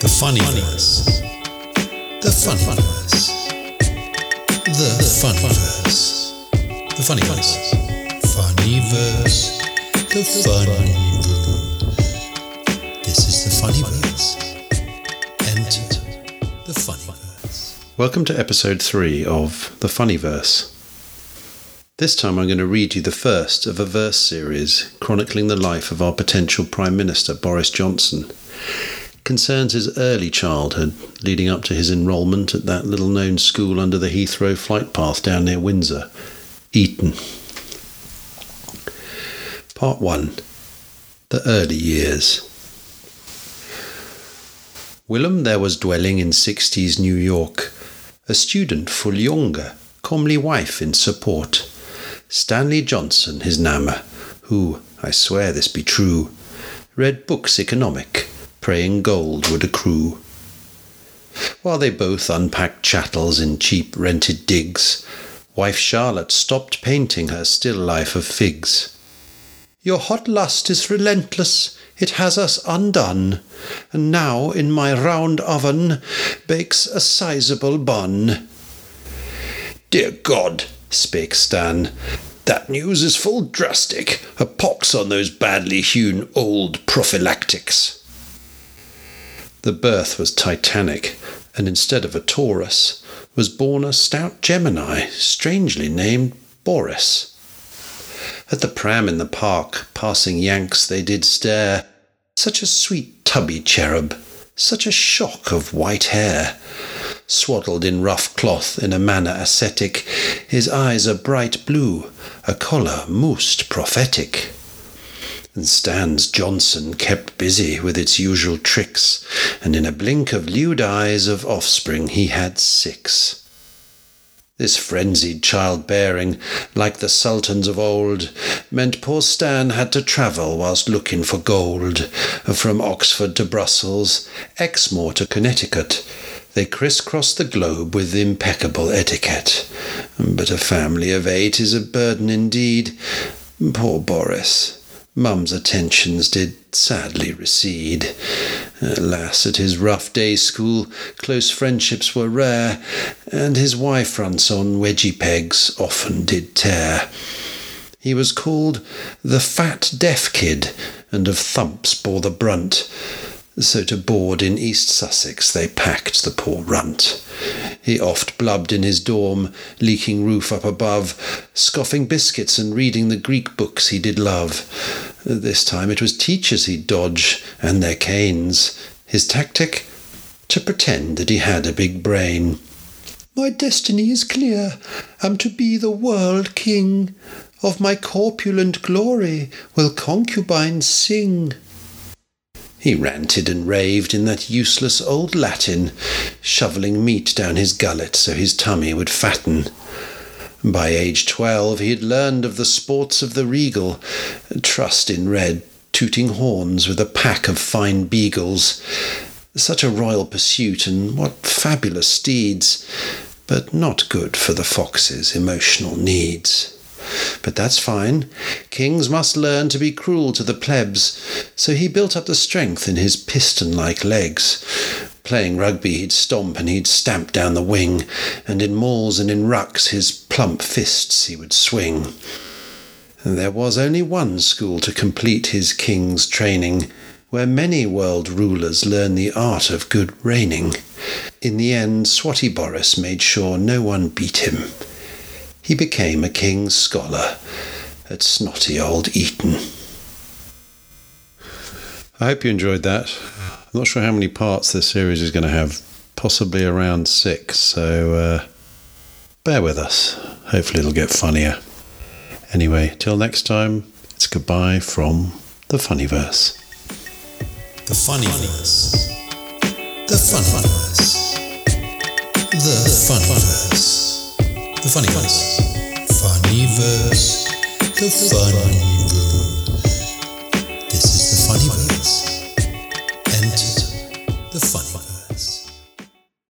The funny verse. The funny verse. The funny verse. The funny verse. Funny verse. The funny verse. This is the funny verse. Enter the funny verse. Welcome to episode 3 of The Funny Verse. This time I'm going to read you the first of a verse series chronicling the life of our potential Prime Minister Boris Johnson. Concerns his early childhood, leading up to his enrolment at that little known school under the Heathrow flight path down near Windsor, Eton. Part 1 The Early Years. Willem there was dwelling in 60s New York, a student full younger, comely wife in support. Stanley Johnson, his nama, who, I swear this be true, read books economic, praying gold would accrue. While they both unpacked chattels in cheap rented digs, wife Charlotte stopped painting her still life of figs. Your hot lust is relentless, it has us undone, and now in my round oven bakes a sizable bun. Dear God, spake Stan, that news is full drastic. A pox on those badly hewn old prophylactics. The birth was titanic, and instead of a Taurus, was born a stout Gemini, strangely named Boris. At the pram in the park, passing Yanks, they did stare. Such a sweet tubby cherub, such a shock of white hair. Swaddled in rough cloth in a manner ascetic, his eyes a bright blue, a collar most prophetic. And Stan's Johnson kept busy with its usual tricks, and in a blink of lewd eyes of offspring he had six. This frenzied childbearing, like the sultans of old, meant poor Stan had to travel whilst looking for gold. From Oxford to Brussels, Exmoor to Connecticut, they crisscrossed the globe with impeccable etiquette. But a family of eight is a burden indeed. Poor Boris. Mum's attentions did sadly recede. Alas, at his rough day school, close friendships were rare, and his Y-fronts on wedgie pegs often did tear. He was called the fat deaf kid, and of thumps bore the brunt. So to board in East Sussex they packed the poor runt. He oft blubbed in his dorm, leaking roof up above, scoffing biscuits and reading the Greek books he did love. This time it was teachers he'd dodge, and their canes. His tactic? To pretend that he had a big brain. My destiny is clear. I'm to be the world king. Of my corpulent glory will concubines sing. He ranted and raved in that useless old Latin, shoveling meat down his gullet so his tummy would fatten. By age twelve he had learned of the sports of the regal, trussed in red, tooting horns with a pack of fine beagles. Such a royal pursuit, and what fabulous steeds, but not good for the fox's emotional needs. But that's fine. Kings must learn to be cruel to the plebs, so he built up the strength in his piston like legs. Playing rugby, he'd stomp and he'd stamp down the wing, and in mauls and in rucks his plump fists he would swing. And there was only one school to complete his king's training, where many world rulers learn the art of good reigning. In the end, Swatty Boris made sure no one beat him he became a king's scholar at snotty old Eton. I hope you enjoyed that. I'm not sure how many parts this series is going to have, possibly around six, so uh, bear with us. Hopefully, it'll get funnier. Anyway, till next time, it's goodbye from the Funnyverse. The Funnyverse. The funny verse. The funny verse. The funny the Funnyverse. Funnyverse. The Funnyverse.